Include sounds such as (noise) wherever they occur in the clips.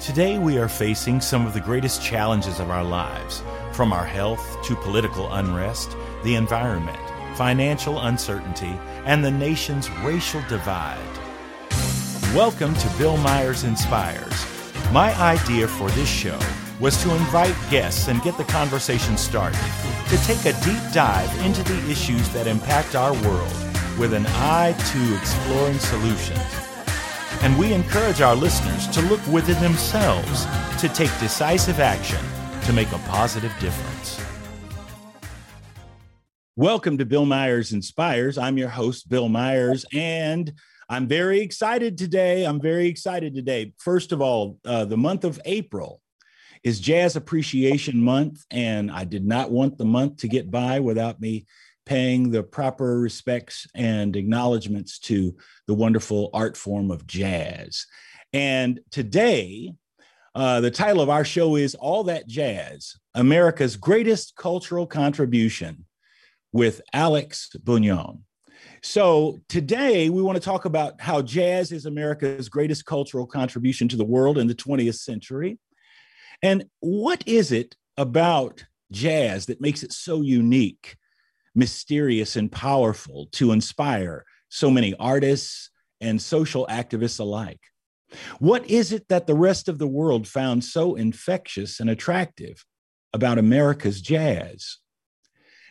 Today, we are facing some of the greatest challenges of our lives, from our health to political unrest, the environment, financial uncertainty, and the nation's racial divide. Welcome to Bill Myers Inspires. My idea for this show was to invite guests and get the conversation started, to take a deep dive into the issues that impact our world with an eye to exploring solutions. And we encourage our listeners to look within themselves to take decisive action to make a positive difference. Welcome to Bill Myers Inspires. I'm your host, Bill Myers, and I'm very excited today. I'm very excited today. First of all, uh, the month of April is Jazz Appreciation Month, and I did not want the month to get by without me paying the proper respects and acknowledgments to the wonderful art form of jazz. And today, uh, the title of our show is All That Jazz America's Greatest Cultural Contribution with Alex Bugnon. So, today we want to talk about how jazz is America's greatest cultural contribution to the world in the 20th century. And what is it about jazz that makes it so unique mysterious and powerful to inspire so many artists and social activists alike? What is it that the rest of the world found so infectious and attractive about America's jazz?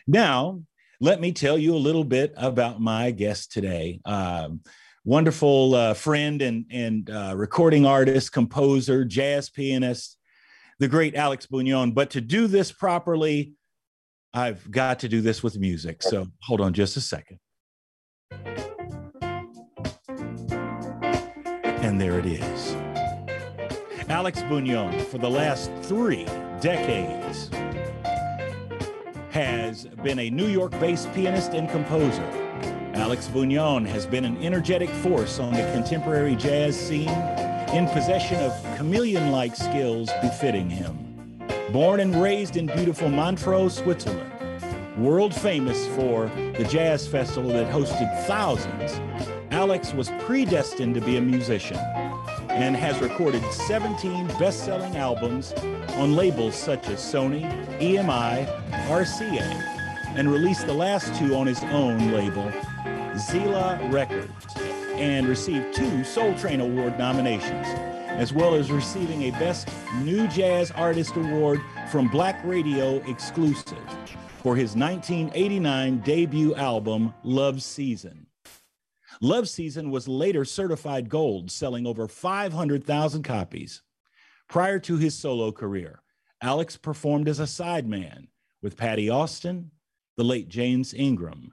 Now, let me tell you a little bit about my guest today. Um, wonderful uh, friend and, and uh, recording artist, composer, jazz pianist, the great Alex Bugnon. But to do this properly, I've got to do this with music. So hold on just a second. And there it is. Alex Bugnon, for the last three decades, has been a New York based pianist and composer. Alex Bugnon has been an energetic force on the contemporary jazz scene in possession of chameleon like skills befitting him. Born and raised in beautiful Montreux, Switzerland, world famous for the jazz festival that hosted thousands, Alex was predestined to be a musician and has recorded 17 best selling albums on labels such as Sony, EMI, RCA, and released the last two on his own label, Zila Records, and received two Soul Train Award nominations as well as receiving a Best New Jazz Artist Award from Black Radio Exclusive for his 1989 debut album, Love Season. Love Season was later certified gold, selling over 500,000 copies. Prior to his solo career, Alex performed as a sideman with Patti Austin, the late James Ingram,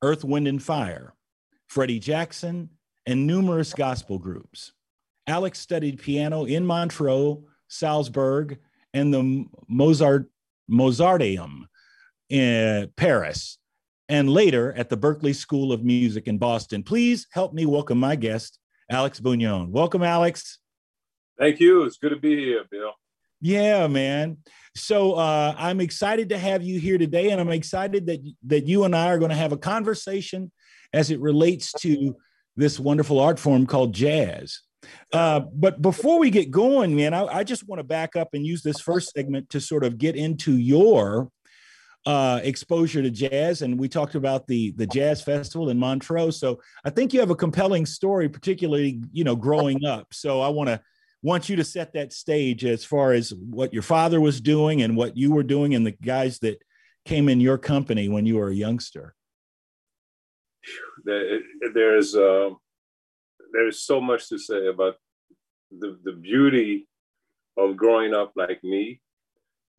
Earth, Wind, and Fire, Freddie Jackson, and numerous gospel groups. Alex studied piano in Montreux, Salzburg, and the Mozart Mozarteum in Paris, and later at the Berklee School of Music in Boston. Please help me welcome my guest, Alex Bugnon. Welcome, Alex. Thank you. It's good to be here, Bill. Yeah, man. So uh, I'm excited to have you here today, and I'm excited that that you and I are going to have a conversation as it relates to this wonderful art form called jazz. Uh, but before we get going, man, I, I just want to back up and use this first segment to sort of get into your uh, exposure to jazz, and we talked about the the jazz festival in Montreux. So I think you have a compelling story, particularly you know growing up. So I want to want you to set that stage as far as what your father was doing and what you were doing, and the guys that came in your company when you were a youngster. There's uh, there's so much to say about the, the beauty of growing up like me,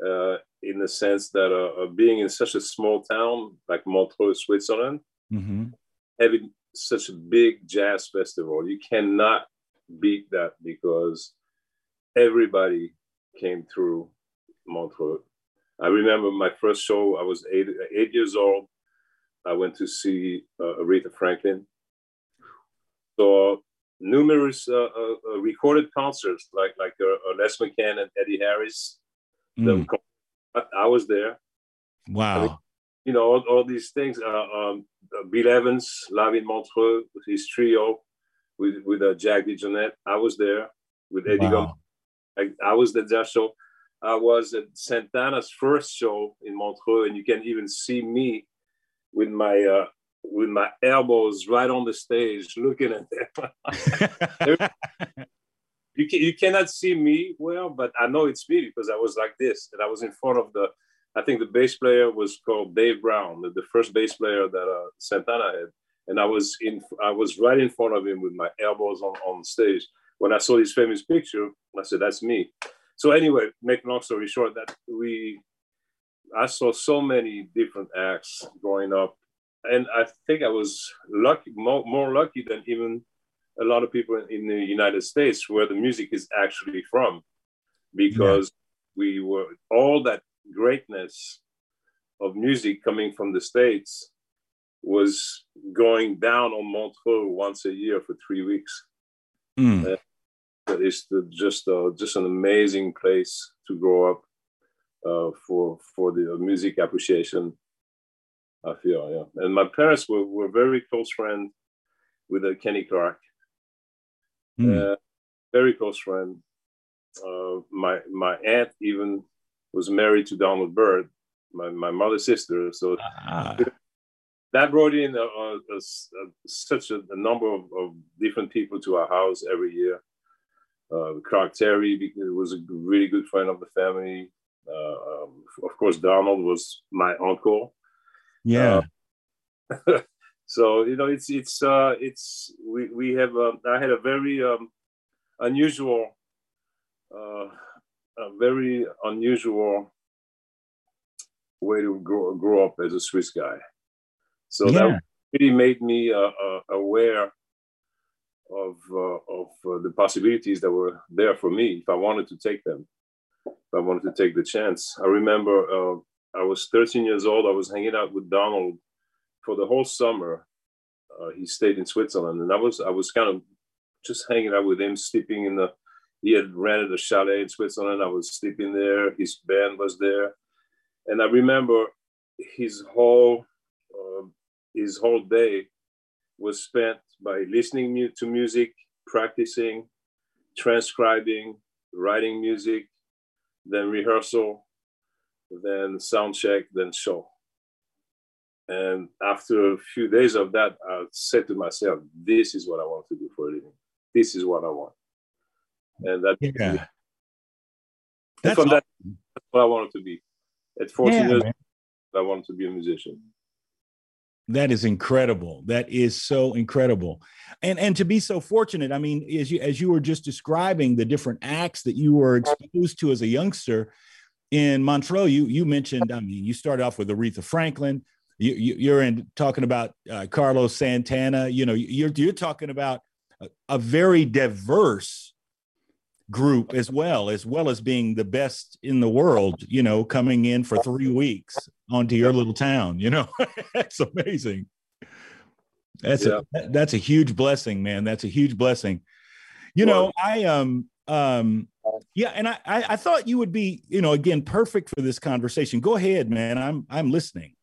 uh, in the sense that uh, being in such a small town like Montreux, Switzerland, mm-hmm. having such a big jazz festival, you cannot beat that because everybody came through Montreux. I remember my first show, I was eight, eight years old. I went to see uh, Aretha Franklin. So numerous uh, uh, uh, recorded concerts like like uh, Les McCann and Eddie Harris. Mm. I, I, was there. Wow. I mean, you know all, all these things. Um, Bill Evans, Lavin Montreux, his trio with with Jack DeJohnette. I was there with Eddie wow. I, I was at that show. I was at Santana's first show in Montreux, and you can even see me with my uh, with my elbows right on the stage, looking at them. (laughs) you can, you cannot see me well, but I know it's me because I was like this, and I was in front of the. I think the bass player was called Dave Brown, the, the first bass player that uh, Santana had, and I was in. I was right in front of him with my elbows on on stage. When I saw this famous picture, I said, "That's me." So anyway, make long story short, that we, I saw so many different acts growing up, and I think I was lucky, more, more lucky than even a lot of people in the United States where the music is actually from, because yeah. we were all that greatness of music coming from the States was going down on Montreux once a year for three weeks. Mm. Uh, it's just uh, just an amazing place to grow up uh, for for the music appreciation. I feel yeah, and my parents were, were very close friends with uh, Kenny Clarke. Mm. Uh, very close friend. Uh, my my aunt even was married to Donald Byrd, my, my mother's sister. So ah. that brought in a, a, a, such a, number of, of, different people to our house every year. Uh, Clark Terry was a really good friend of the family. Uh, um, of course, Donald was my uncle. Yeah. Uh, (laughs) so you know it's it's uh it's we we have um, i had a very um unusual uh a very unusual way to grow, grow up as a swiss guy so yeah. that really made me uh, uh, aware of uh, of uh, the possibilities that were there for me if i wanted to take them if i wanted to take the chance i remember uh, i was 13 years old i was hanging out with donald for the whole summer, uh, he stayed in Switzerland, and I was I was kind of just hanging out with him, sleeping in the. He had rented a chalet in Switzerland. I was sleeping there. His band was there, and I remember his whole uh, his whole day was spent by listening to music, practicing, transcribing, writing music, then rehearsal, then sound check, then show. And after a few days of that, I said to myself, this is what I want to do for a living. This is what I want. And that, yeah. That's, from awesome. that, that's what I wanted to be. At 14 yeah, years, man. I wanted to be a musician. That is incredible. That is so incredible. And and to be so fortunate, I mean, as you as you were just describing the different acts that you were exposed to as a youngster in Montreux, you you mentioned, I mean, you started off with Aretha Franklin, you, are in talking about uh, Carlos Santana. You know, you're you're talking about a, a, very diverse group as well, as well as being the best in the world. You know, coming in for three weeks onto your little town. You know, (laughs) that's amazing. That's yeah. a that's a huge blessing, man. That's a huge blessing. You know, I um um yeah, and I, I I thought you would be, you know, again, perfect for this conversation. Go ahead, man. I'm I'm listening.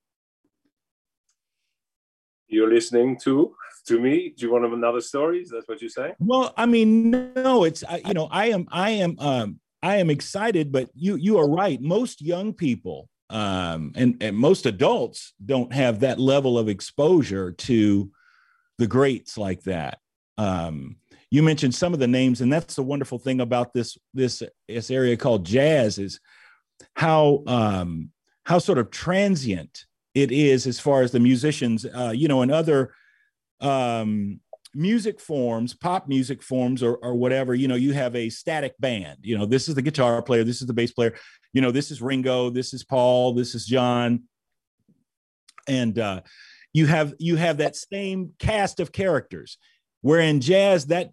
You're listening to to me? Do you want another story? Is that what you say well i mean no it's you know i am i am um i am excited but you you are right. Most young people um and and most adults don't have that level of exposure to the greats like that. Um you mentioned some of the names and that's the wonderful thing about this this this area called jazz is how um how sort of transient it is as far as the musicians, uh, you know, and other um, music forms, pop music forms, or, or whatever. You know, you have a static band. You know, this is the guitar player, this is the bass player. You know, this is Ringo, this is Paul, this is John, and uh, you have you have that same cast of characters. Where in jazz, that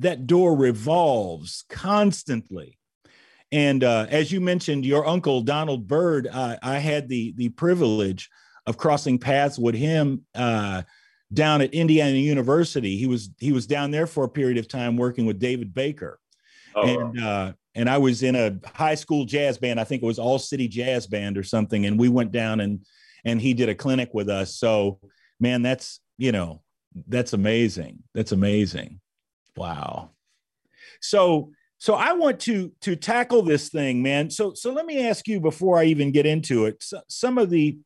that door revolves constantly. And uh, as you mentioned, your uncle Donald Byrd, uh, I had the the privilege of crossing paths with him uh, down at Indiana University. He was he was down there for a period of time working with David Baker, oh, and uh, and I was in a high school jazz band. I think it was All City Jazz Band or something. And we went down and and he did a clinic with us. So man, that's you know that's amazing. That's amazing. Wow. So So I want to to tackle this thing, man. So so let me ask you before I even get into it. So, some of the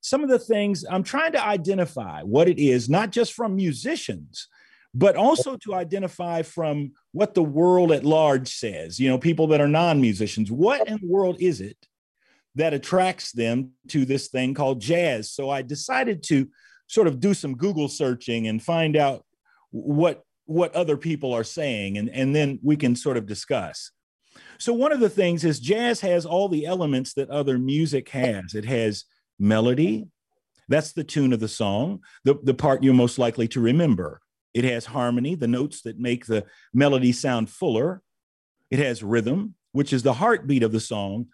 some of the things I'm trying to identify what it is, not just from musicians, but also to identify from what the world at large says, you know, people that are non musicians. What in the world is it that attracts them to this thing called jazz? So I decided to sort of do some Google searching and find out what what other people are saying and, and then we can sort of discuss. So one of the things is jazz has all the elements that other music has. It has melody, that's the tune of the song, the, the part you're most likely to remember. It has harmony, the notes that make the melody sound fuller. It has rhythm, which is the heartbeat of the song.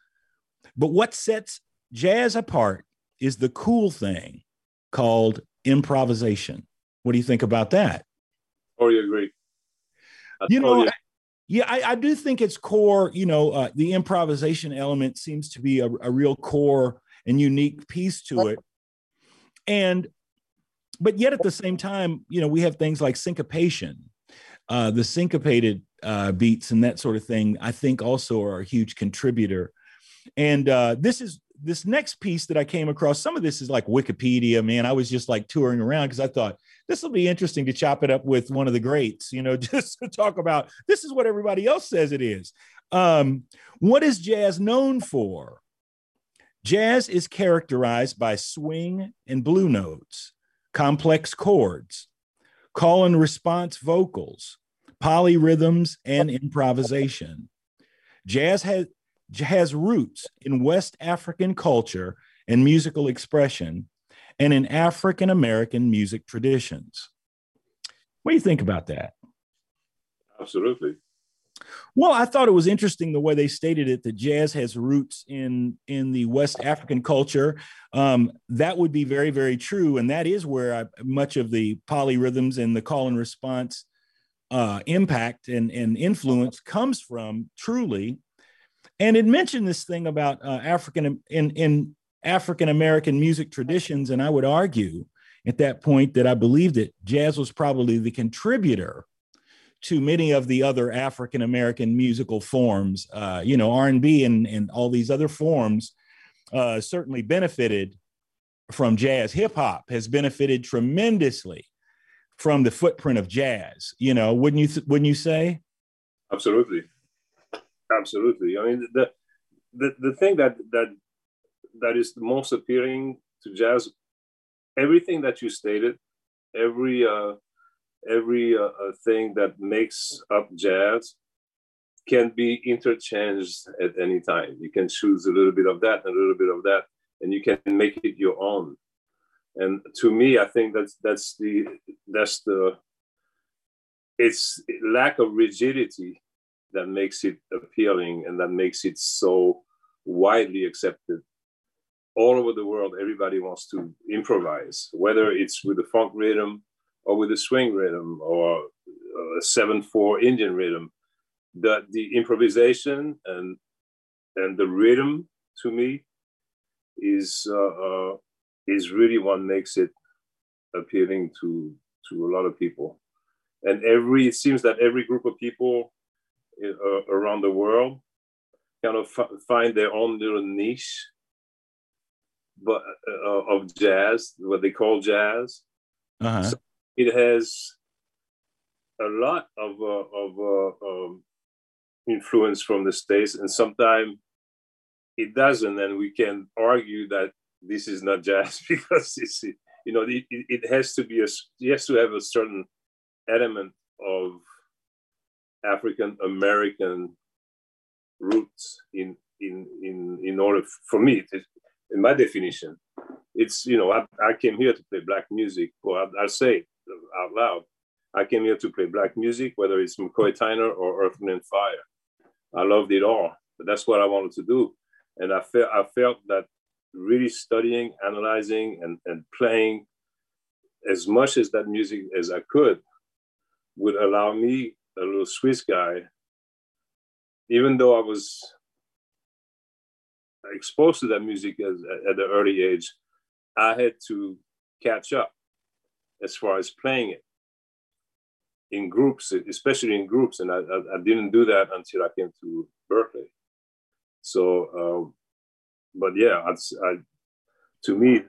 But what sets jazz apart is the cool thing called improvisation. What do you think about that? Totally agree. I you totally know, agree. yeah, I, I, do think it's core. You know, uh, the improvisation element seems to be a, a real core and unique piece to it. And but yet at the same time, you know, we have things like syncopation, uh, the syncopated uh, beats and that sort of thing. I think also are a huge contributor. And uh, this is this next piece that I came across. Some of this is like Wikipedia, man. I was just like touring around because I thought this will be interesting to chop it up with one of the greats, you know, (laughs) just to talk about this is what everybody else says it is. Um, what is jazz known for? Jazz is characterized by swing and blue notes complex chords, call and response vocals, polyrhythms, and improvisation. Jazz has, has roots in West African culture and musical expression and in African American music traditions. What do you think about that? Absolutely. Well, I thought it was interesting the way they stated it that jazz has roots in in the West African culture. Um, that would be very, very true, and that is where I, much of the polyrhythms and the call and response uh, impact and, and influence comes from. Truly, and it mentioned this thing about uh, African in in African American music traditions, and I would argue at that point that I believe that jazz was probably the contributor to many of the other African American musical forms. Uh, you know, R and B and and all these other forms uh, certainly benefited from jazz. Hip hop has benefited tremendously from the footprint of jazz. You know, wouldn't you th- wouldn't you say? Absolutely, absolutely. I mean, the the the thing that that that is the most appealing to jazz, everything that you stated, every uh, every uh, uh, thing that makes up jazz can be interchanged at any time. You can choose a little bit of that and a little bit of that, and you can make it your own. And to me, I think that's that's the that's the it's lack of rigidity that makes it appealing and that makes it so widely accepted all over the world everybody wants to improvise whether it's with the funk rhythm or with a swing rhythm or a seven four Indian rhythm. That the improvisation and and the rhythm to me is uh, uh, is really what makes it appealing to to a lot of people. And every it seems that every group of people uh, around the world kind of f- find their own little niche but uh, of jazz, what they call jazz. Uh-huh. So it has a lot of, uh, of uh, um, influence from the states, and sometimes it doesn't, and we can argue that this is not jazz (laughs) because it's you know it, it has to be a it has to have a certain element of African American roots in in in in order for me to, in my definition it's you know I, I came here to play black music well I, i'll say out loud. I came here to play black music, whether it's McCoy Tyner or Earth, and Fire. I loved it all, but that's what I wanted to do. And I felt I felt that really studying, analyzing, and, and playing as much as that music as I could would allow me, a little Swiss guy, even though I was exposed to that music as, at an early age, I had to catch up as far as playing it. in groups, especially in groups, and I, I, I, didn't do that until I came to Berklee. So, um, but yeah, I, to me,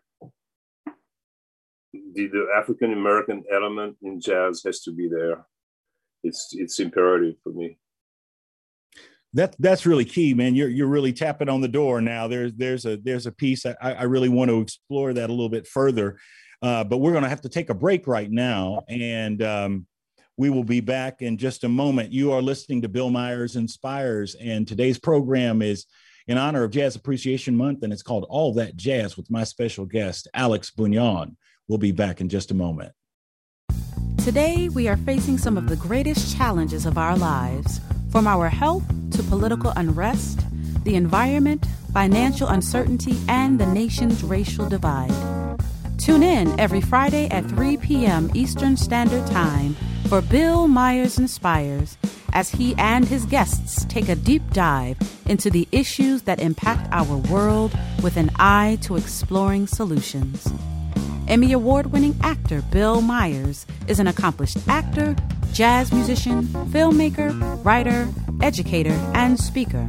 the, the African American element in jazz has to be there. It's it's imperative for me. That that's really key, man. You're you're really tapping on the door now. There's there's a there's a piece I, I really want to explore that a little bit further, uh, but we're going to have to take a break right now, and um, we will be back in just a moment. You are listening to Bill Myers Inspires, and today's program is in honor of Jazz Appreciation Month, and it's called All That Jazz with my special guest Alex Bugnon. We'll be back in just a moment. Today, we are facing some of the greatest challenges of our lives, from our health to political unrest, the environment, financial uncertainty, and the nation's racial divide. Tune in every Friday at 3 p.m. Eastern Standard Time for Bill Myers Inspires as he and his guests take a deep dive into the issues that impact our world with an eye to exploring solutions. Emmy Award winning actor Bill Myers is an accomplished actor, jazz musician, filmmaker, writer, educator, and speaker.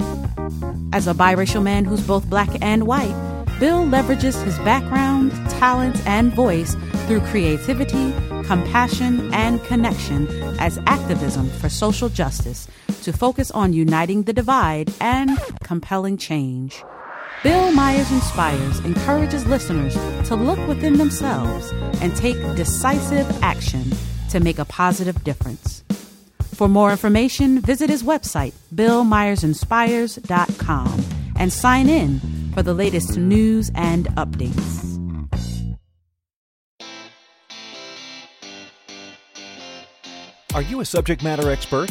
As a biracial man who's both black and white, Bill leverages his background, talent, and voice through creativity, compassion, and connection as activism for social justice to focus on uniting the divide and compelling change. Bill Myers Inspires encourages listeners to look within themselves and take decisive action to make a positive difference. For more information, visit his website, billmyersinspires.com, and sign in for the latest news and updates. Are you a subject matter expert?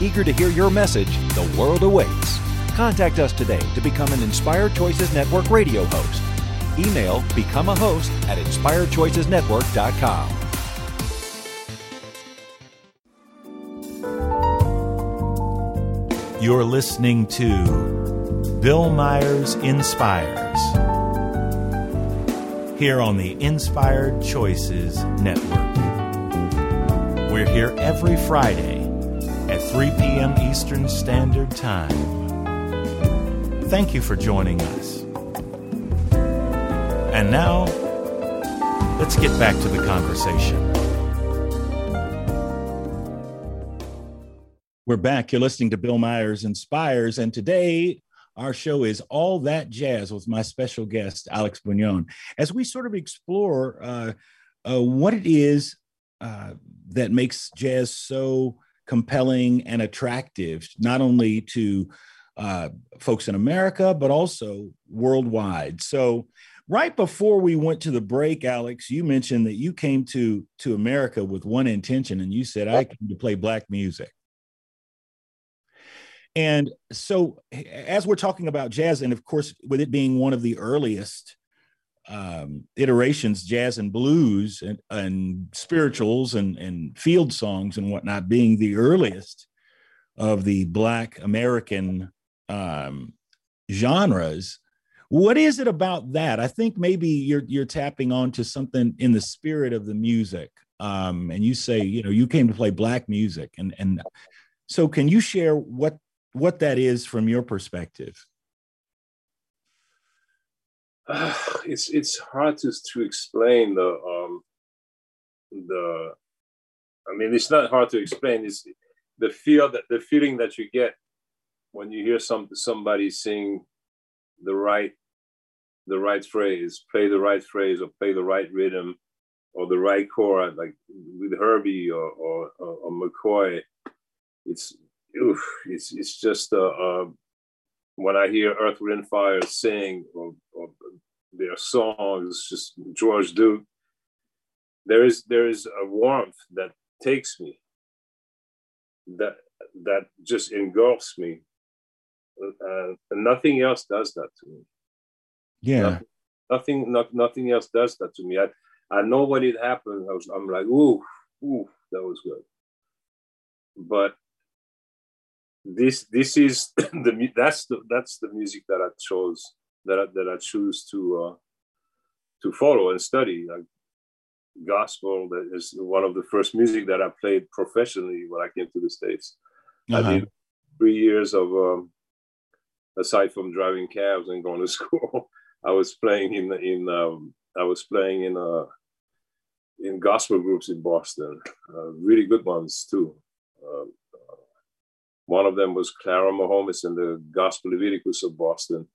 Eager to hear your message, the world awaits. Contact us today to become an Inspired Choices Network radio host. Email become a host at inspiredchoicesnetwork.com. You're listening to Bill Myers Inspires here on the Inspired Choices Network. We're here every Friday 3 p.m. Eastern Standard Time. Thank you for joining us. And now, let's get back to the conversation. We're back. You're listening to Bill Myers Inspires, and today our show is All That Jazz with my special guest, Alex Bugnon, as we sort of explore uh, uh, what it is uh, that makes jazz so compelling and attractive, not only to uh, folks in America, but also worldwide. So, right before we went to the break, Alex, you mentioned that you came to to America with one intention, and you said, "I came to play black music." And so, as we're talking about jazz, and of course, with it being one of the earliest um, iterations, jazz and blues and, and spirituals and, and field songs and whatnot being the earliest of the Black American um, genres. What is it about that? I think maybe you're you're tapping onto something in the spirit of the music. Um, and you say, you know, you came to play black music, and and so can you share what what that is from your perspective? Uh, it's it's hard to to explain the um the I mean it's not hard to explain. It's the feel that the feeling that you get when you hear some somebody sing the right the right phrase play the right phrase or play the right rhythm or the right chord like with Herbie or or, or McCoy. It's oof, it's it's just a, a when I hear Earth, Wind, Fire sing or, or their songs, just George Duke, there is there is a warmth that takes me. That that just engulfs me. Uh, and nothing else does that to me. Yeah. Nothing, nothing, not, nothing else does that to me. I, I know when it happened, I was, I'm like, ooh, ooh, that was good. But this, this is (laughs) the that's the that's the music that I chose that I, that I choose to uh, to follow and study. Like gospel, that is one of the first music that I played professionally when I came to the states. Uh-huh. I did three years of um, aside from driving cabs and going to (laughs) school, I was playing in in um, I was playing in uh, in gospel groups in Boston, uh, really good ones too. Uh, one of them was Clara Mahomes and the Gospel Leviticus of Boston.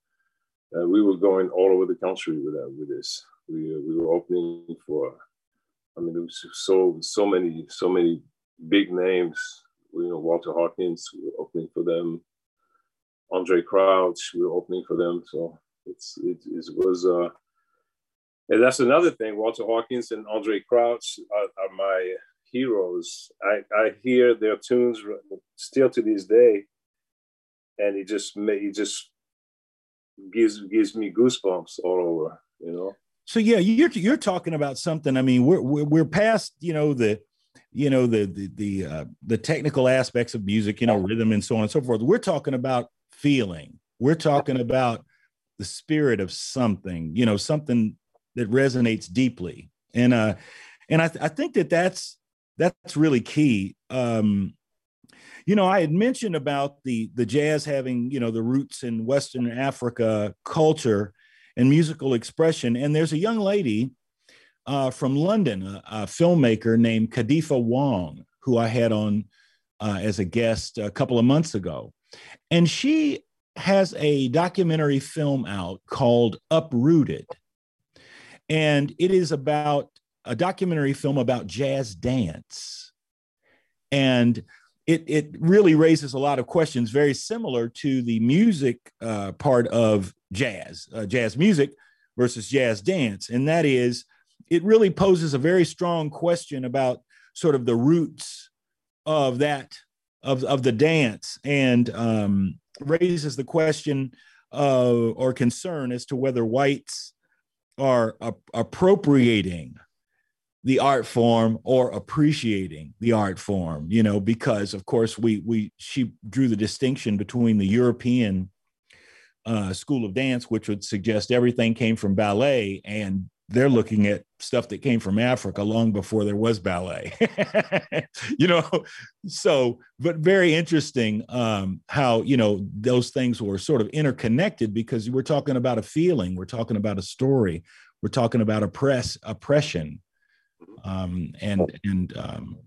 Uh, we were going all over the country with that, with this. We, uh, we were opening for, I mean, there was so so many so many big names. You know, Walter Hawkins. We were opening for them. Andraé Crouch. We were opening for them. So it's it, it was uh, and that's another thing. Walter Hawkins and Andraé Crouch are, are my heroes. I, I hear their tunes still to this day, and it just it just gives gives me goosebumps all over. You know. So yeah, you're you're talking about something. I mean, we're we're, we're past you know the you know the the the uh, the technical aspects of music, you know, rhythm and so on and so forth. We're talking about feeling. We're talking about the spirit of something, you know, something that resonates deeply. And uh, and I, th- I think that that's that's really key. Um, you know, I had mentioned about the the jazz having you know the roots in Western Africa culture and musical expression, and there's a young lady uh, from London, a, a, filmmaker named Khadifa Wong, who I had on uh, as a guest a couple of months ago, and she has a documentary film out called Uprooted. And it is about a documentary film about jazz dance. And it, it really raises a lot of questions, very similar to the music uh, part of jazz, uh, jazz music versus jazz dance. And that is, it really poses a very strong question about sort of the roots of that, of, of the dance. And um, raises the question uh, or concern as to whether whites are appropriating the art form or appreciating the art form you know because of course we we she drew the distinction between the european uh, school of dance which would suggest everything came from ballet and they're looking at stuff that came from Africa long before there was ballet. (laughs) you know, so but very interesting um, how you know those things were sort of interconnected because we're talking about a feeling, we're talking about a story, we're talking about oppress oppression, um, and and um,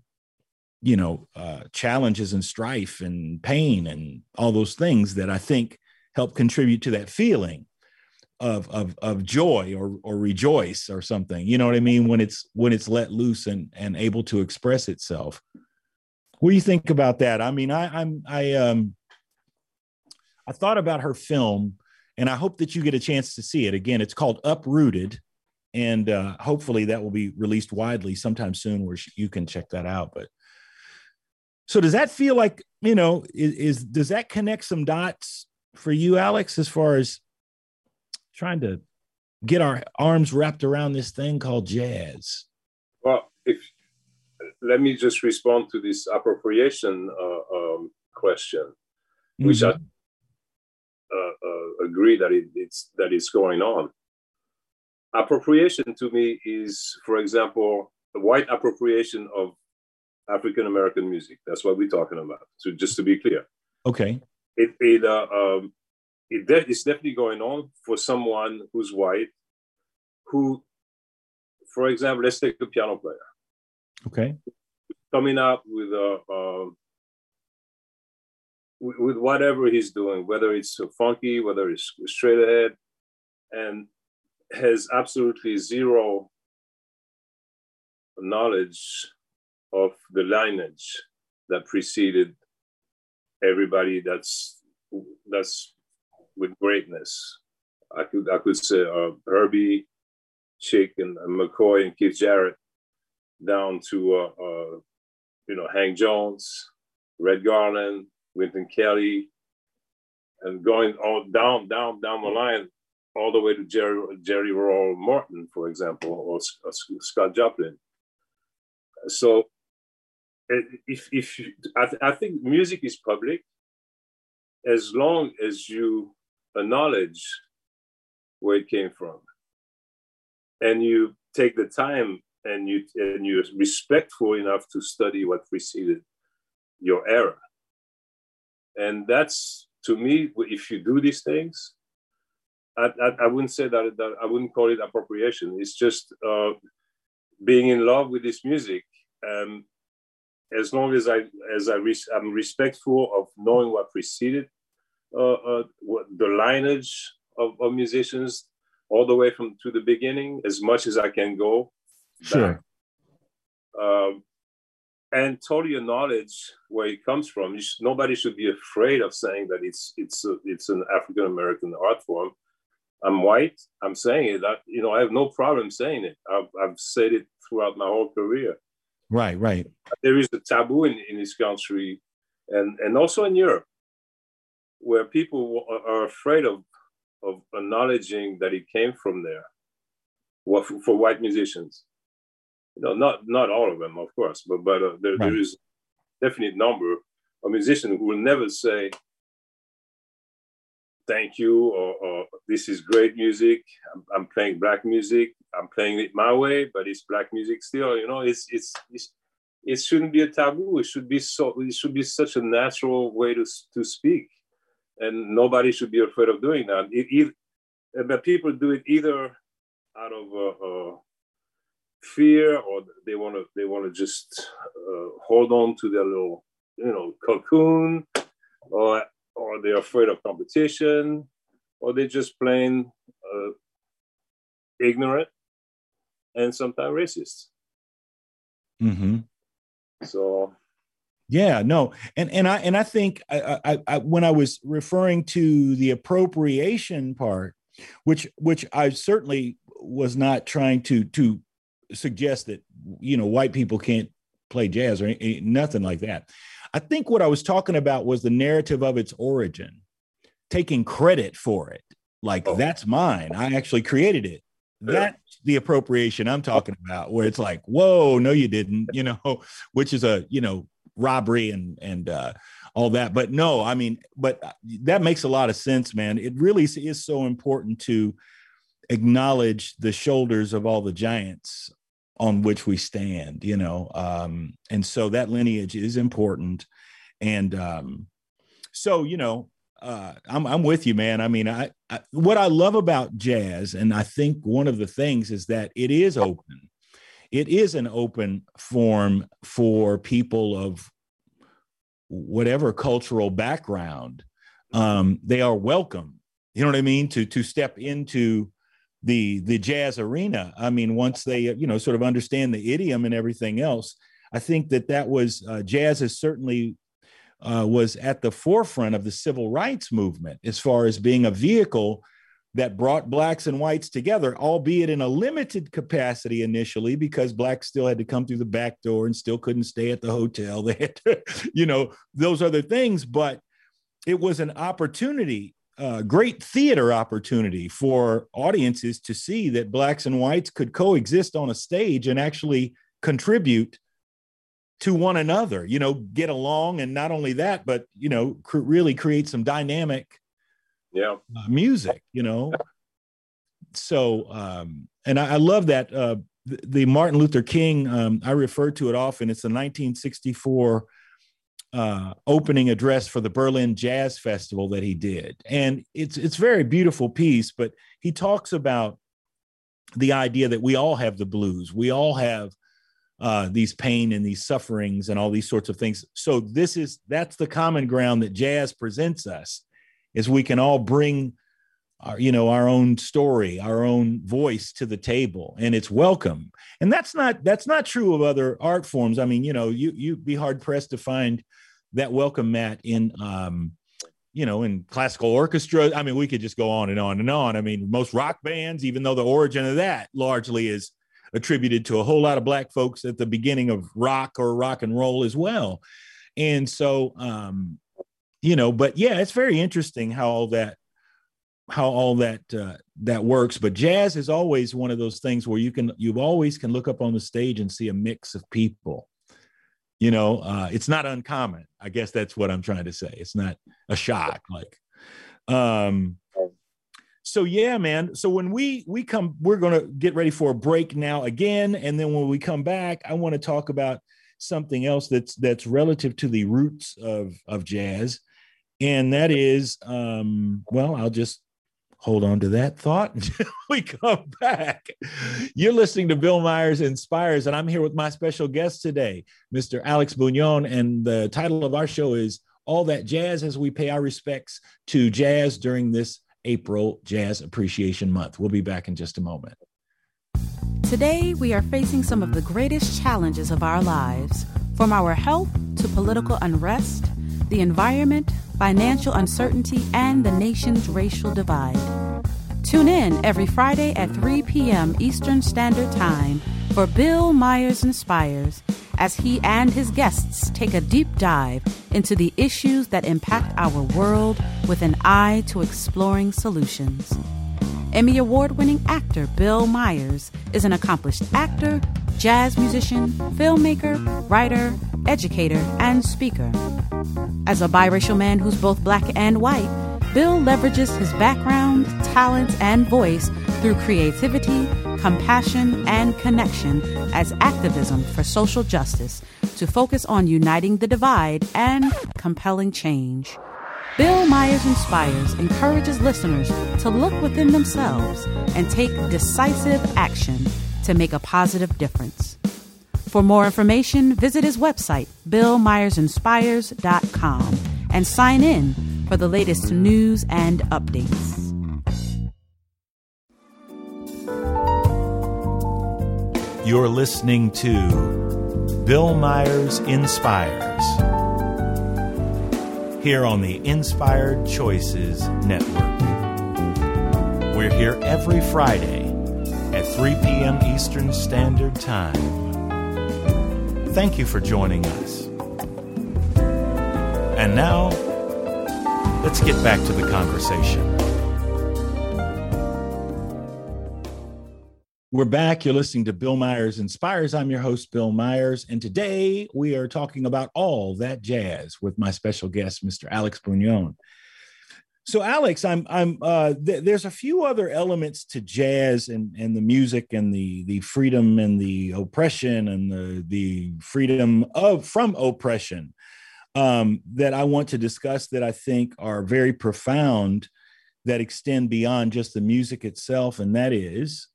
you know uh, challenges and strife and pain and all those things that I think help contribute to that feeling of of of joy or or rejoice or something. You know what i mean? When it's when it's let loose and and able to express itself. What do you think about that? I mean i i'm i um i thought about her film and i hope that you get a chance to see it. Again it's called uprooted and uh hopefully that will be released widely sometime soon where you can check that out but so does that feel like you know is, is does that connect some dots for you alex as far as trying to get our arms wrapped around this thing called jazz? Well, if let me just respond to this appropriation uh, um, question, mm-hmm. which I uh, uh, agree that it, it's that it's going on. Appropriation to me is, for example, the white appropriation of African American music. That's what we're talking about. So just to be clear. Okay. It, it uh, um, it de- it's definitely going on for someone who's white, who, for example, let's take a piano player. Okay. Coming up with a uh, with, with whatever he's doing, whether it's funky, whether it's straight ahead, and has absolutely zero knowledge of the lineage that preceded everybody that's that's with greatness. I could I could say uh, Herbie, Chick, and, McCoy and Keith Jarrett, down to uh, uh, you know Hank Jones, Red Garland, Wynton Kelly, and going all down, down, down the line, all the way to Jerry, Jelly Roll Morton, for example, or, or uh, Scott Joplin. So if, if you, I, th- I think music is public as long as you acknowledge where it came from and you take the time and you and you're respectful enough to study what preceded your era and that's to me if you do these things i, I, I wouldn't say that, that, i wouldn't call it appropriation it's just uh, being in love with this music um, as long as i as i re- i'm respectful of knowing what preceded uh, uh, what the lineage of, of musicians all the way from to the beginning as much as I can go. Sure. Um, and totally acknowledge where it comes from. Should, nobody should be afraid of saying that it's it's a, it's an African American art form. I'm white. I'm saying it. That you know, I have no problem saying it. I've, I've said it throughout my whole career. Right, right. There is a taboo in, in this country, and and also in Europe, where people are afraid of of acknowledging that it came from there what for, for white musicians you know not not all of them of course but but uh, there, right. there is definite number of musicians who will never say thank you or, or this is great music. I'm, I'm, playing black music. I'm playing it my way but it's black music still you know? It's it's, it's it shouldn't be a taboo. It should be so it should be such a natural way to to speak. And nobody should be afraid of doing that. It, it, but people do it either out of uh, uh, fear or they want to they want to just uh, hold on to their little you know cocoon, or or they're afraid of competition, or they're just plain uh, ignorant and sometimes racist. Mm-hmm. So yeah, no, and and I and I think I, I, I, when I was referring to the appropriation part, which which I certainly was not trying to to suggest that you know white people can't play jazz or any, nothing like that. I think what I was talking about was the narrative of its origin, taking credit for it. Like oh. that's mine. I actually created it. That's the appropriation I'm talking about, where it's like, whoa, no, you didn't, (laughs) you know, which is a, you know, robbery and and uh, all that. But no, I mean, but that makes a lot of sense, man. It really is so important to acknowledge the shoulders of all the giants on which we stand, you know. Um, and so that lineage is important. And um, so, you know, uh, I'm I'm with you, man. I mean, I, I what I love about jazz, and I think one of the things is that it is open it is an open form for people of whatever cultural background. Um, they are welcome. You know what I mean? To to step into the the jazz arena. I mean, once they you know sort of understand the idiom and everything else, I think that that was uh, jazz is certainly uh, was at the forefront of the civil rights movement as far as being a vehicle that brought blacks and whites together, albeit in a limited capacity initially, because blacks still had to come through the back door and still couldn't stay at the hotel. (laughs) They had to, you know, those other things. But it was an opportunity, a great theater opportunity for audiences to see that blacks and whites could coexist on a stage and actually contribute to one another, you know, get along. And not only that, but, you know, cr- really create some dynamic yeah. uh, music you know? So um and i, I love that uh the, the, martin luther king um i refer to it often. It's the 1964 uh opening address for the berlin jazz festival that he did and it's it's very beautiful piece but he talks about the idea that we all have the blues we all have uh, these pain and these sufferings and all these sorts of things. So this is that's the common ground that jazz presents us is we can all bring our, you know our own story our own voice to the table and it's welcome. And that's not that's not true of other art forms. I mean you know you you'd be hard pressed to find that welcome mat in um you know in classical orchestra. I mean we could just go on and on and on. I mean most rock bands even though the origin of that largely is attributed to a whole lot of black folks at the beginning of rock or rock and roll as well. And so, um, you know, but yeah, it's very interesting how all that how all that uh, that works. But jazz is always one of those things where you can you always can look up on the stage and see a mix of people. You know, uh, it's not uncommon. I guess that's what I'm trying to say. It's not a shock. Like, um, so yeah, man. So when we we come, we're gonna get ready for a break now again, and then when we come back, I want to talk about something else that's that's relative to the roots of of jazz, and that is, um, well, I'll just hold on to that thought (laughs) until we come back. You're listening to Bill Myers Inspires, and I'm here with my special guest today, Mr. Alex Bugnon, and the title of our show is All That Jazz as we pay our respects to jazz during this April Jazz Appreciation Month. We'll be back in just a moment. Today, we are facing some of the greatest challenges of our lives, from our health to political unrest, the environment, financial uncertainty, and the nation's racial divide. Tune in every Friday at 3 p.m. Eastern Standard Time for Bill Myers Inspires as he and his guests take a deep dive into the issues that impact our world with an eye to exploring solutions. Emmy Award winning actor Bill Myers is an accomplished actor, jazz musician, filmmaker, writer, educator, and speaker. As a biracial man who's both black and white, Bill leverages his background, talents, and voice through creativity, compassion, and connection as activism for social justice to focus on uniting the divide and compelling change. Bill Myers Inspires encourages listeners to look within themselves and take decisive action to make a positive difference. For more information, visit his website, BillMyersInspires.com, and sign in for the latest news and updates. You're listening to Bill Myers Inspires here on the Inspired Choices Network. We're here every Friday at 3 p.m. Eastern Standard Time. Thank you for joining us. And now, let's get back to the conversation. We're back. You're listening to Bill Myers Inspires. I'm your host, Bill Myers. And today we are talking about all that jazz with my special guest, Mr. Alex Bugnon. So, Alex, I'm, I'm, uh, th- there's a few other elements to jazz and, and the music and the, the freedom and the oppression and the, the freedom of from oppression um, that I want to discuss that I think are very profound that extend beyond just the music itself. And that is,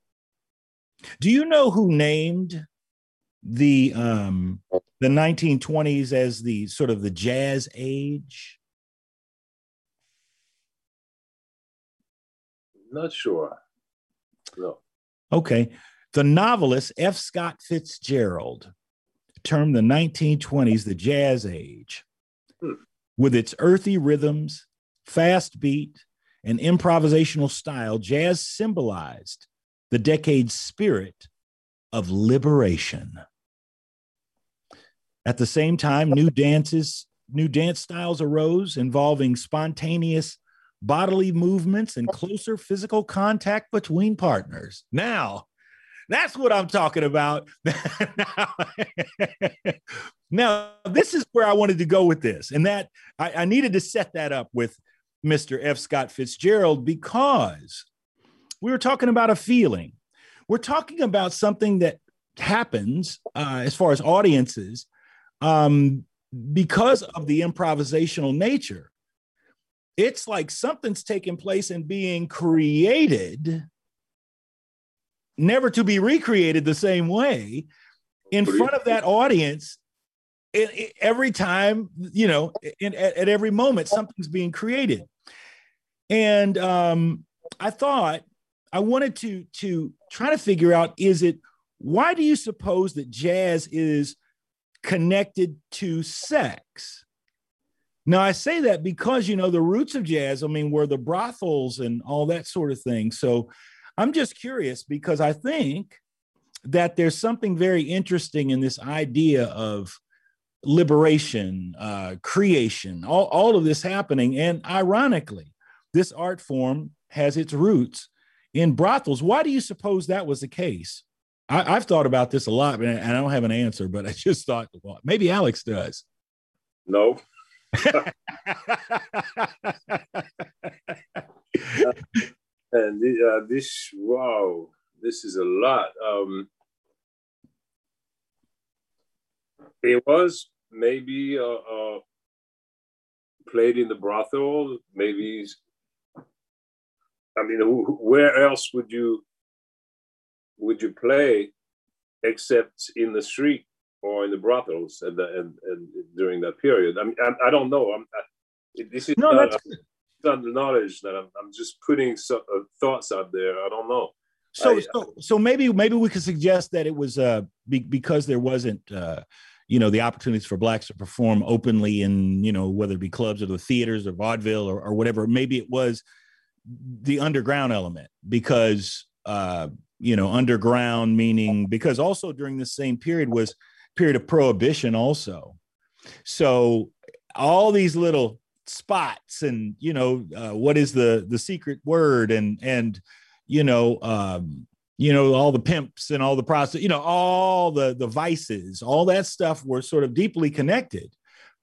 do you know who named the um, the 1920s as the sort of the jazz age? Not sure. No. Okay. The novelist F. Scott Fitzgerald termed the 1920s the jazz age. Hmm. With its earthy rhythms, fast beat, and improvisational style, jazz symbolized the decade's spirit of liberation. At the same time, new dances, new dance styles arose involving spontaneous bodily movements and closer physical contact between partners. Now, that's what I'm talking about. (laughs) now, this is where I wanted to go with this, and that I, I needed to set that up with Mr. F. Scott Fitzgerald because we were talking about a feeling. We're talking about something that happens uh, as far as audiences um, because of the improvisational nature. It's like something's taking place and being created, never to be recreated the same way in front of that audience every time you know in, at, at, every moment something's being created and um, i thought I wanted to to try to figure out is it why do you suppose that jazz is connected to sex? Now I say that because you know the roots of jazz, I mean, were the brothels and all that sort of thing. So I'm just curious because I think that there's something very interesting in this idea of liberation, uh, creation, all, all of this happening. And ironically, this art form has its roots in brothels. Why do you suppose that was the case? I, have thought about this a lot, and I don't have an answer, but I just thought, well, maybe Alex does. No. (laughs) and uh, this, wow, this is a lot. Um, it was maybe uh, uh, played in the brothel. Maybe, I mean, where else would you would you play except in the street or in the brothels at the and, and during that period? I mean, I, I don't know. I'm, I, this is no, not, that's not the knowledge that I'm, I'm just putting some uh, thoughts out there. I don't know. So, I, so, so maybe maybe we could suggest that it was uh be, because there wasn't uh you know the opportunities for blacks to perform openly in you know whether it be clubs or the theaters or vaudeville or, or whatever maybe it was the underground element because uh you know underground meaning because also during the same period was period of prohibition also. So all these little spots and you know uh, what is the the secret word and and you know um you know all the pimps and all the prostitutes you know all the the vices all that stuff were sort of deeply connected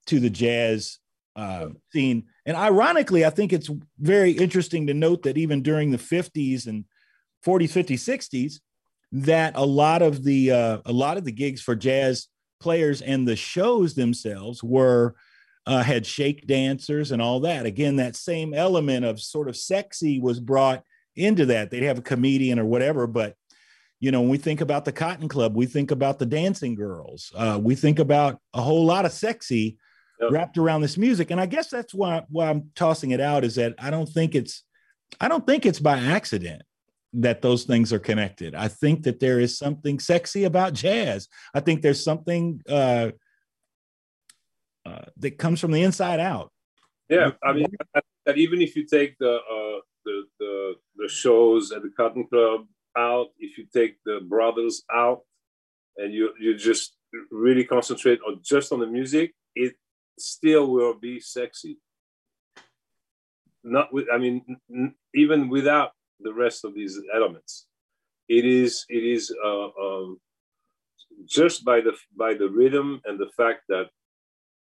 to the jazz uh, scene. And ironically i think it's very interesting to note that even during the 50s and 40s 50s 60s that a lot of the uh, a lot of the gigs for jazz players and the shows themselves were uh, had shake dancers and all that again that same element of sort of sexy was brought into that. They'd have a comedian or whatever, but you know, when we think about the Cotton Club, we think about the dancing girls. Uh, we think about a whole lot of sexy yep. wrapped around this music, and I guess that's why why I'm tossing it out is that I don't think it's I don't think it's by accident that those things are connected. I think that there is something sexy about jazz. I think there's something uh, uh, that comes from the inside out. Yeah, I mean that even if you take the uh, the, the, the shows at the Cotton Club out, if you take the brothers out, and you you just really concentrate on just on the music, it still will be sexy. Not with, I mean, even without the rest of these elements, it is it is uh, um, just by the by the rhythm and the fact that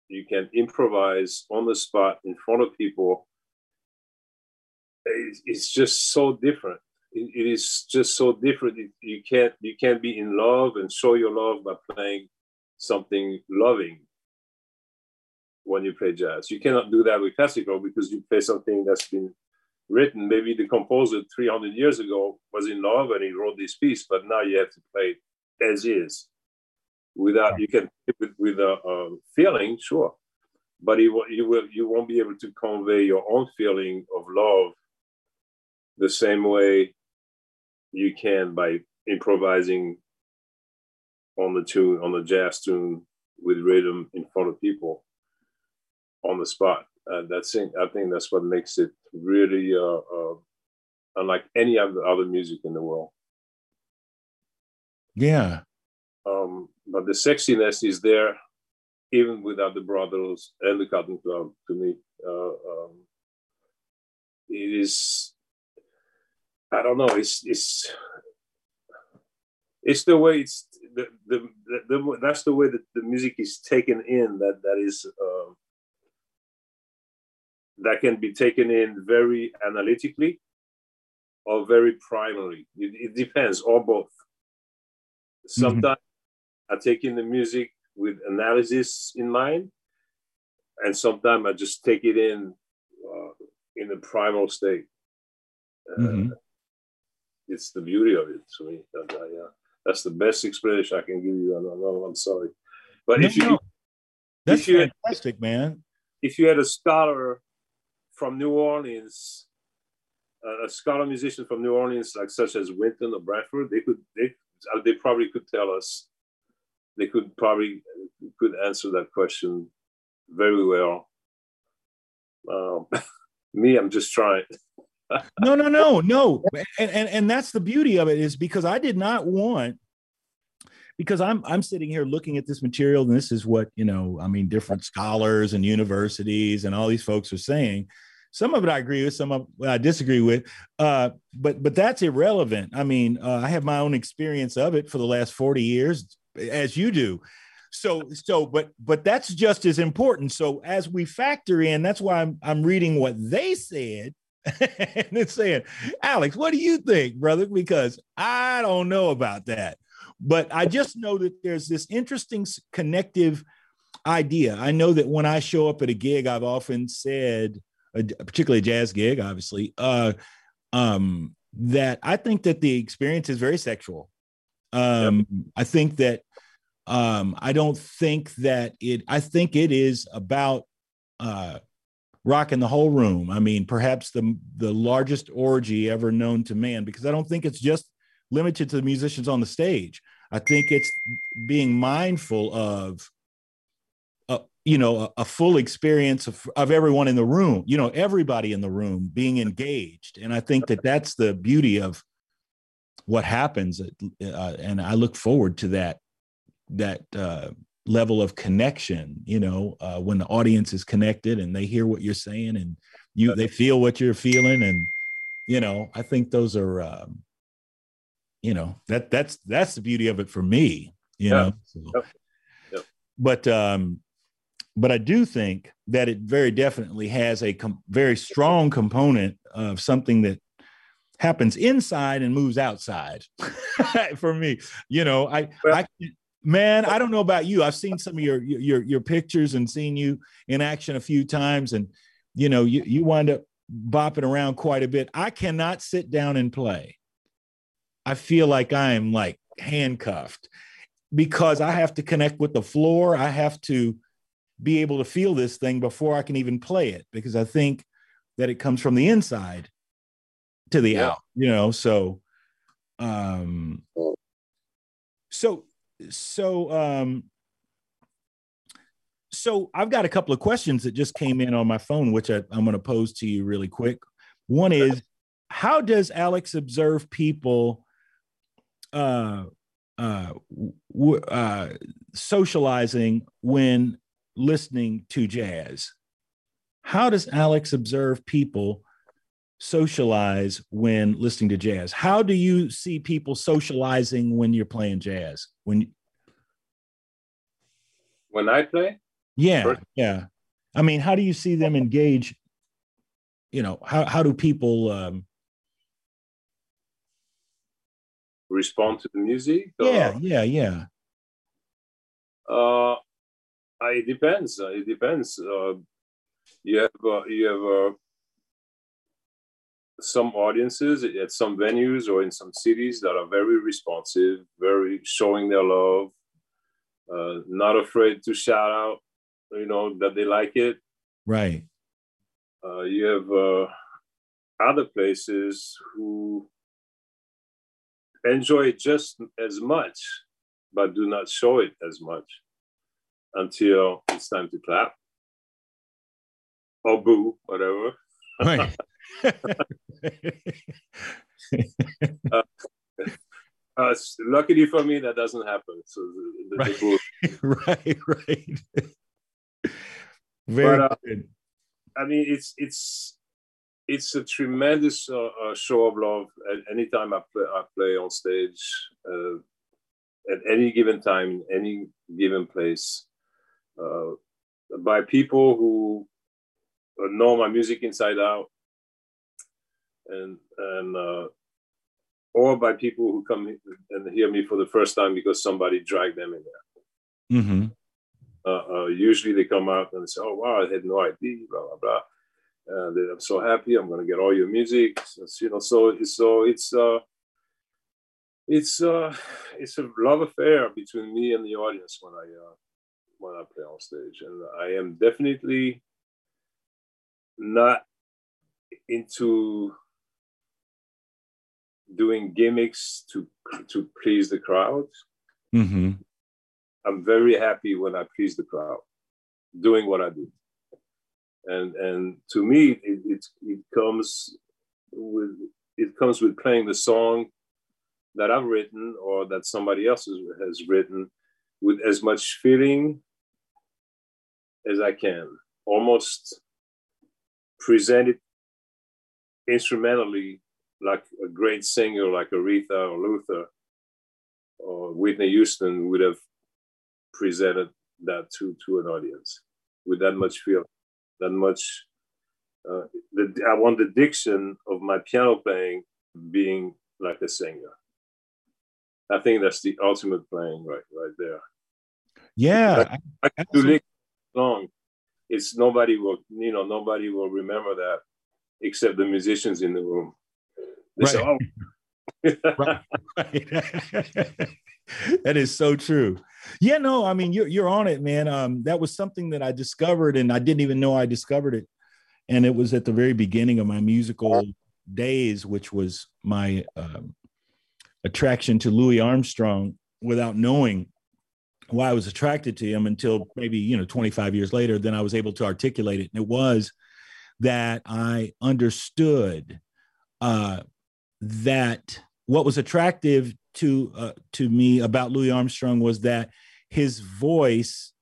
you can improvise on the spot in front of people it's just so different. It, it is just so different. You can't you can't be in love and show your love by playing something loving when you play jazz. You cannot do that with classical because you play something that's been written. Maybe the composer 300 years ago was in love and he wrote this piece, but now you have to play it as is. Without you can with with a, a feeling, sure, but you, you will you won't be able to convey your own feeling of love the same way you can by improvising on the tune on the jazz tune with rhythm in front of people on the spot. Uh, that's it. I think that's what makes it really uh, uh, unlike any of the other music in the world. Yeah. Um, but the sexiness is there even without the brothers and the Cotton Club. To me, uh, um, it is I don't know. It's it's it's the way it's the the, the, the that's the way that the music is taken in. That that is uh, that can be taken in very analytically or very primarily. It, it depends, or both. Mm-hmm. Sometimes mm-hmm. I take in the music with analysis in mind, and sometimes I just take it in uh, in the primal state. Uh, mm-hmm it's the beauty of it to me. That, uh, that's the best explanation I can give you. I'm, I'm sorry, but no, if you no. that's if you fantastic, had, man. If you had a scholar from New Orleans, a scholar musician from New Orleans, like such as Wynton or Branford, they could they uh, they probably could tell us. They could probably could answer that question very well. Um, (laughs) me, I'm just trying (laughs) no, no, no, no. And, and and that's the beauty of it is because I did not want because I'm I'm sitting here looking at this material, and this is what you know. I mean, different scholars and universities and all these folks are saying. Some of it I agree with, some of it I disagree with. Uh, but but that's irrelevant. I mean, uh, I have my own experience of it for the last 40 years, as you do. So so but but that's just as important. So as we factor in, that's why I'm I'm reading what they said (laughs) and it's saying, Alex, what do you think, brother? Because I don't know about that. But I just know that there's this interesting connective idea. I know that when I show up at a gig, I've often said, particularly a jazz gig, obviously, uh, um, that I think that the experience is very sexual. Um, yep. I think that um, I don't think that it. I think it is about uh, rocking the whole room. I mean, perhaps the the largest orgy ever known to man, because I don't think it's just limited to the musicians on the stage. I think it's being mindful of, you know, a, a, full experience of, of everyone in the room. You know, everybody in the room being engaged, and I think that that's the beauty of what happens. Uh, and I look forward to that that uh, level of connection you know uh, when the audience is connected and they hear what you're saying and you they feel what you're feeling and you know i think those are um, you know that that's that's the beauty of it for me you yeah. know so, but um but i do think that it very definitely has a com- very strong component of something that happens inside and moves outside (laughs) for me you know i well, i Man, I don't know about you. I've seen some of your your your pictures and seen you in action a few times, and you know you you wind up bopping around quite a bit. I cannot sit down and play. I feel like I am like handcuffed because I have to connect with the floor. I have to be able to feel this thing before I can even play it because I think that it comes from the inside to the yeah. out, you know. So, um, so so um so I've got a couple of questions that just came in on my phone, which I, am going to pose to you really quick. One is, how does Alex observe people uh, uh, w- uh, socializing when listening to jazz? How does Alex observe people socialize when listening to jazz? How do you see people socializing when you're playing jazz? When when I play? Yeah, First? yeah. I mean, how do you see them engage? You know, how how do people um, respond to the music? Yeah, yeah, yeah. Uh, it depends. It depends. Uh, you have uh, you have uh, some audiences at some venues or in some cities that are very responsive, very showing their love, uh, not afraid to shout out, you know, that they like it. Right. Uh, you have uh, other places who enjoy it just as much, but do not show it as much until it's time to clap or boo, whatever. Right. (laughs) (laughs) uh, uh, luckily for me, that doesn't happen. So the, the, right, (laughs) right, right. Very but, uh, good. I mean, it's it's it's a tremendous uh, uh, show of love. anytime I play, I play on stage, uh, at any given time, in any given place, uh, by people who know my music inside out, and and uh, or by people who come and hear me for the first time because somebody dragged them in there. Mm-hmm. Uh, uh, usually they come out and say, "Oh wow, I had no idea," blah blah blah. And I'm so happy. I'm going to get all your music. It's, you know, so so it's uh, it's uh, it's a love affair between me and the audience when I uh, when I play on stage, and I am definitely not into doing gimmicks to to please the crowd. Mm-hmm. I'm very happy when I please the crowd, doing what I do. And and to me, it, it, it comes with it comes with playing the song that I've written or that somebody else has, has written with as much feeling as I can, almost present it instrumentally like a great singer like Aretha or Luther or Whitney Houston would have presented that to, to an audience with that much feel, that much. Uh, the, I want the diction of my piano playing being like a singer. I think that's the ultimate playing right right there. Yeah, I, I do long. It's nobody will you know nobody will remember that except the musicians in the room. They right. say, "Oh." right. right. (laughs) that is so true. Yeah, no, I mean you're you're on it, man. Um, that was something that I discovered, and I didn't even know I discovered it. And it was at the very beginning of my musical days, which was my um, attraction to Louis Armstrong, without knowing why I was attracted to him until maybe you know 25 years later. Then I was able to articulate it, and it was that I understood uh, that what was attractive to uh, to me about Louis Armstrong was that his voice,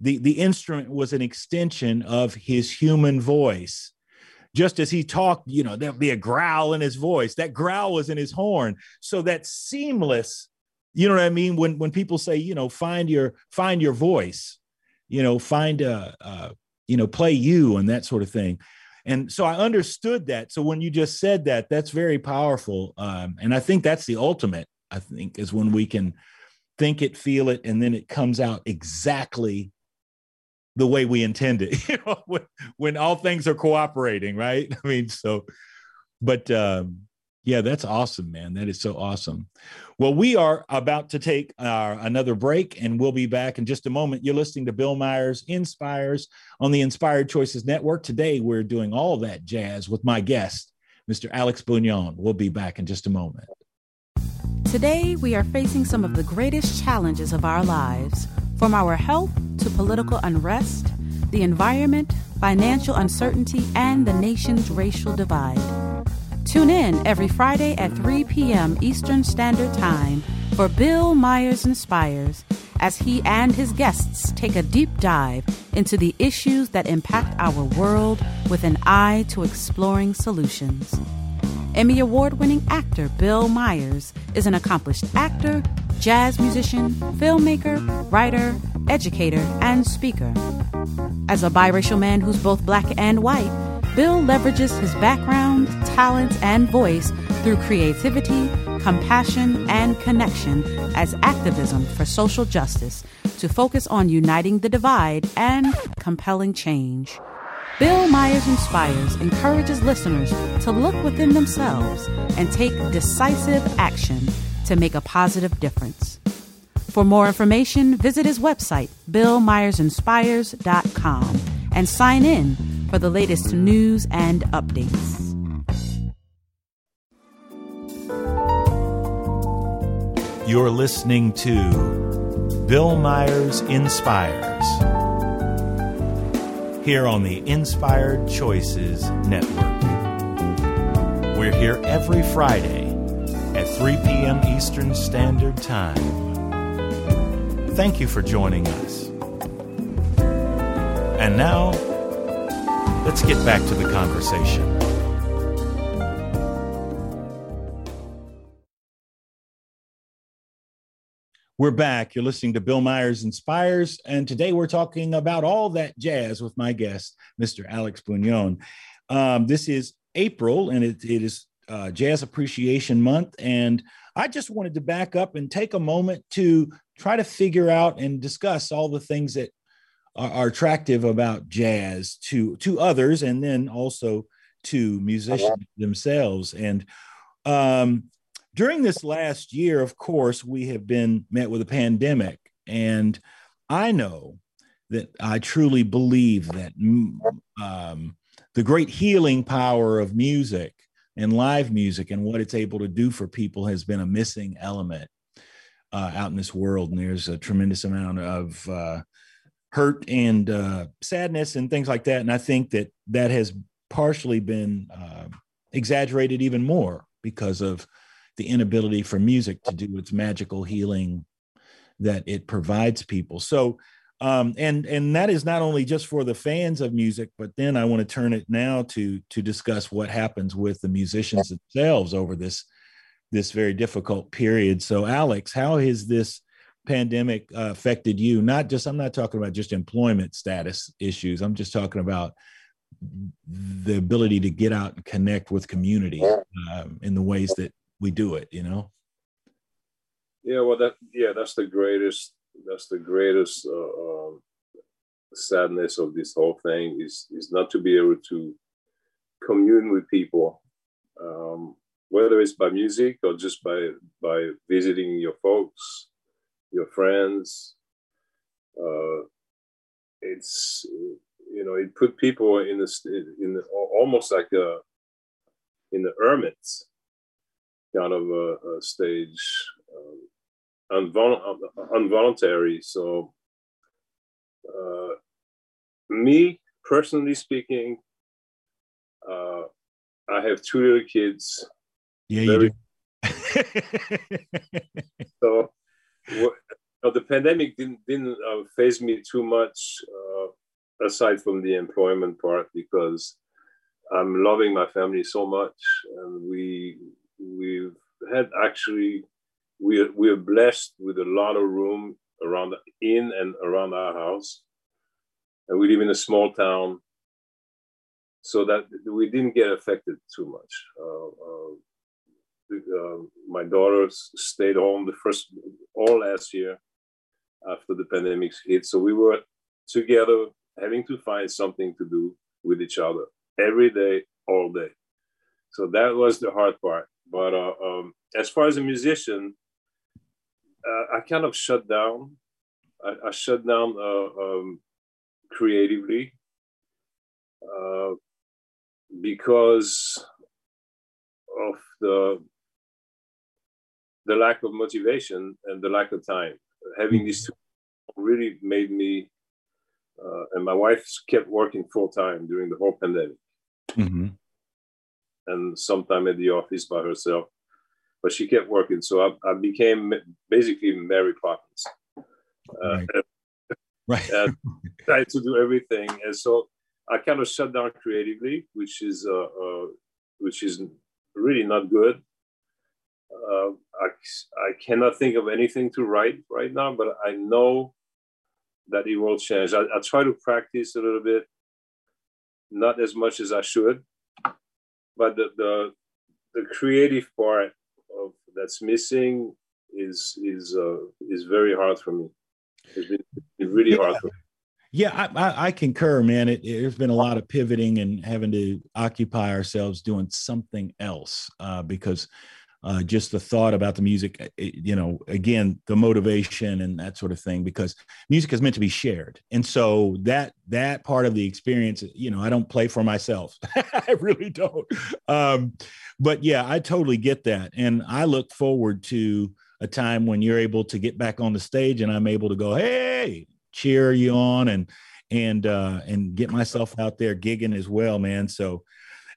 the the instrument was an extension of his human voice. Just as he talked, you know, there'd be a growl in his voice. That growl was in his horn. So that seamless, you know what I mean? When when people say, you know, find your find your voice, you know, find a, a you know, play you and that sort of thing. And so i understood that. So when you just said that that's very powerful. Um, and i think that's the ultimate i think is when we can think it feel it and then it comes out exactly the way we intend it (laughs) you know when, when all things are cooperating right? (laughs) I mean so but um, yeah, that's awesome, man. That is so awesome. Well, we are about to take our, another break and we'll be back in just a moment. You're listening to Bill Myers Inspires on the Inspired Choices Network. Today, we're doing all that jazz with my guest, Mr. Alex Bugnon. We'll be back in just a moment. Today, we are facing some of the greatest challenges of our lives, from our health to political unrest, the environment, financial uncertainty, and the nation's racial divide. Tune in every Friday at 3 p.m. Eastern Standard Time for Bill Myers Inspires as he and his guests take a deep dive into the issues that impact our world with an eye to exploring solutions. Emmy Award winning actor Bill Myers is an accomplished actor, jazz musician, filmmaker, writer, educator, and speaker. As a biracial man who's both black and white, Bill leverages his background, talent, and voice through creativity, compassion, and connection as activism for social justice to focus on uniting the divide and compelling change. Bill Myers Inspires encourages listeners to look within themselves and take decisive action to make a positive difference. For more information, visit his website, billmyersinspires.com, and sign in for the latest news and updates. You're listening to Bill Myers Inspires here on the Inspired Choices Network. We're here every Friday at 3 p.m. Eastern Standard Time. Thank you for joining us. And now, Let's get back to the conversation. We're back. You're listening to Bill Myers Inspires, and today we're talking about all that jazz with my guest, Mr. Alex Bugnon. Um, this is April, and it, it is uh, Jazz Appreciation Month, and I just wanted to back up and take a moment to try to figure out and discuss all the things that are, are attractive about jazz to to others, and then also to musicians themselves. And um, during this last year, of course, we have been met with a pandemic, and I know that I truly believe that um, the great healing power of music and live music and what it's able to do for people has been a missing element uh, out in this world. And there's a tremendous amount of uh, hurt and uh, sadness and things like that. And I think that that has partially been uh, exaggerated even more because of the inability for music to do its magical healing that it provides people. So, um, and and that is not only just for the fans of music, but then I want to turn it now to to discuss what happens with the musicians themselves over this this very difficult period. So, Alex, how has this pandemic uh, affected you? Not just I'm not talking about just employment status issues. I'm just talking about the ability to get out and connect with community um, in the ways that we do it. You know. Yeah, well, that yeah, that's the greatest. That's the greatest uh, um, sadness of this whole thing is is not to be able to commune with people, um, whether it's by music or just by by visiting your folks, your friends. Uh, it's you know it put people in the in the, almost like a in the hermits kind of a, a stage um, invol- involuntary. So, uh, me personally speaking, uh, I have two little kids. Yeah, you do. (laughs) so, what, the pandemic didn't didn't uh, faze me too much, uh, aside from the employment part, because I'm loving my family so much, and we we've had actually we we are blessed with a lot of room around in and around our house, and we live in a small town, so that we didn't get affected too much. Uh, uh, my daughters stayed home the first all last year after the pandemic hit, so we were together having to find something to do with each other every day, all day. So that was the hard part. But uh, um, as far as a musician, uh, I kind of shut down. I, I shut down uh, um, creatively uh, because of the the lack of motivation and the lack of time. Having these two really made me, uh, and my wife kept working full time during the whole pandemic. Mm-hmm. And sometime at the office by herself but she kept working. So I, I became basically Mary Poppins. Uh, (laughs) right. and tried to do everything. And so I kind of shut down creatively, which is uh, uh, which is really not good. Uh, I, I cannot think of anything to write right now, but I know that it will change. I, I try to practice a little bit, not as much as I should, but the, the, the creative part of that's missing is is uh, is very hard for me. It's been really yeah. hard for me. Yeah, I, I, I concur, man. It, there's been a lot of pivoting and having to occupy ourselves doing something else uh, because uh, just the thought about the music, eh, you know, again, the motivation and that sort of thing, because music is meant to be shared. And so that that part of the experience, you know, I don't play for myself. (laughs) I really don't. Um, but yeah, I totally get that. And I look forward to a time when you're able to get back on the stage and I'm able to go, hey, cheer you on and and uh and get myself out there gigging as well, man. So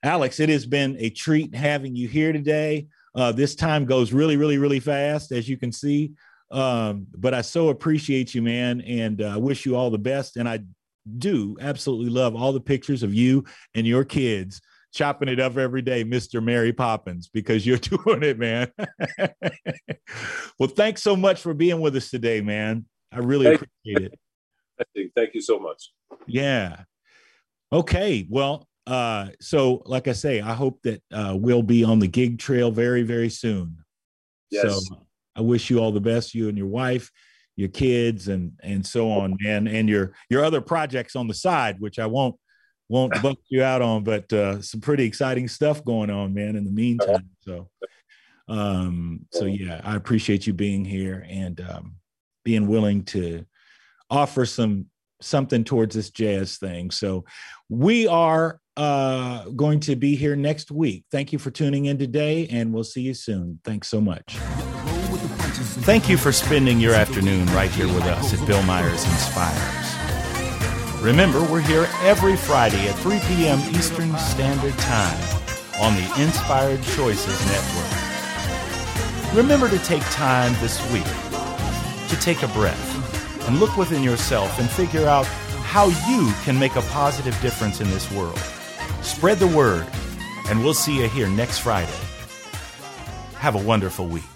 Alex, it has been a treat having you here today. Uh, this time goes really, really, really fast, as you can see. Um, but I so appreciate you, man, and I uh, wish you all the best. And I do absolutely love all the pictures of you and your kids chopping it up every day, Mr. Mary Poppins, because you're (laughs) doing it, man. (laughs) well, thanks so much for being with us today, man. I really Thank appreciate it. Thank you so much. Yeah. Okay. Well, uh, so like I say, I hope that uh, we'll be on the gig trail very, very soon. Yes. So I wish you all the best, you and your wife, your kids, and and so on, man, and your your other projects on the side, which I won't won't (laughs) bust you out on, but uh, some pretty exciting stuff going on, man. In the meantime, so um, so yeah, I appreciate you being here and um, being willing to offer some something towards this jazz thing. So we are uh, going to be here next week. Thank you for tuning in today, and we'll see you soon. Thanks so much. Thank you for spending your afternoon right here with us at Bill Myers Inspires. Remember, we're here every Friday at 3 p.m. Eastern Standard Time on the Inspired Choices Network. Remember to take time this week to take a breath and look within yourself and figure out how you can make a positive difference in this world. Spread the word, and we'll see you here next Friday. Have a wonderful week.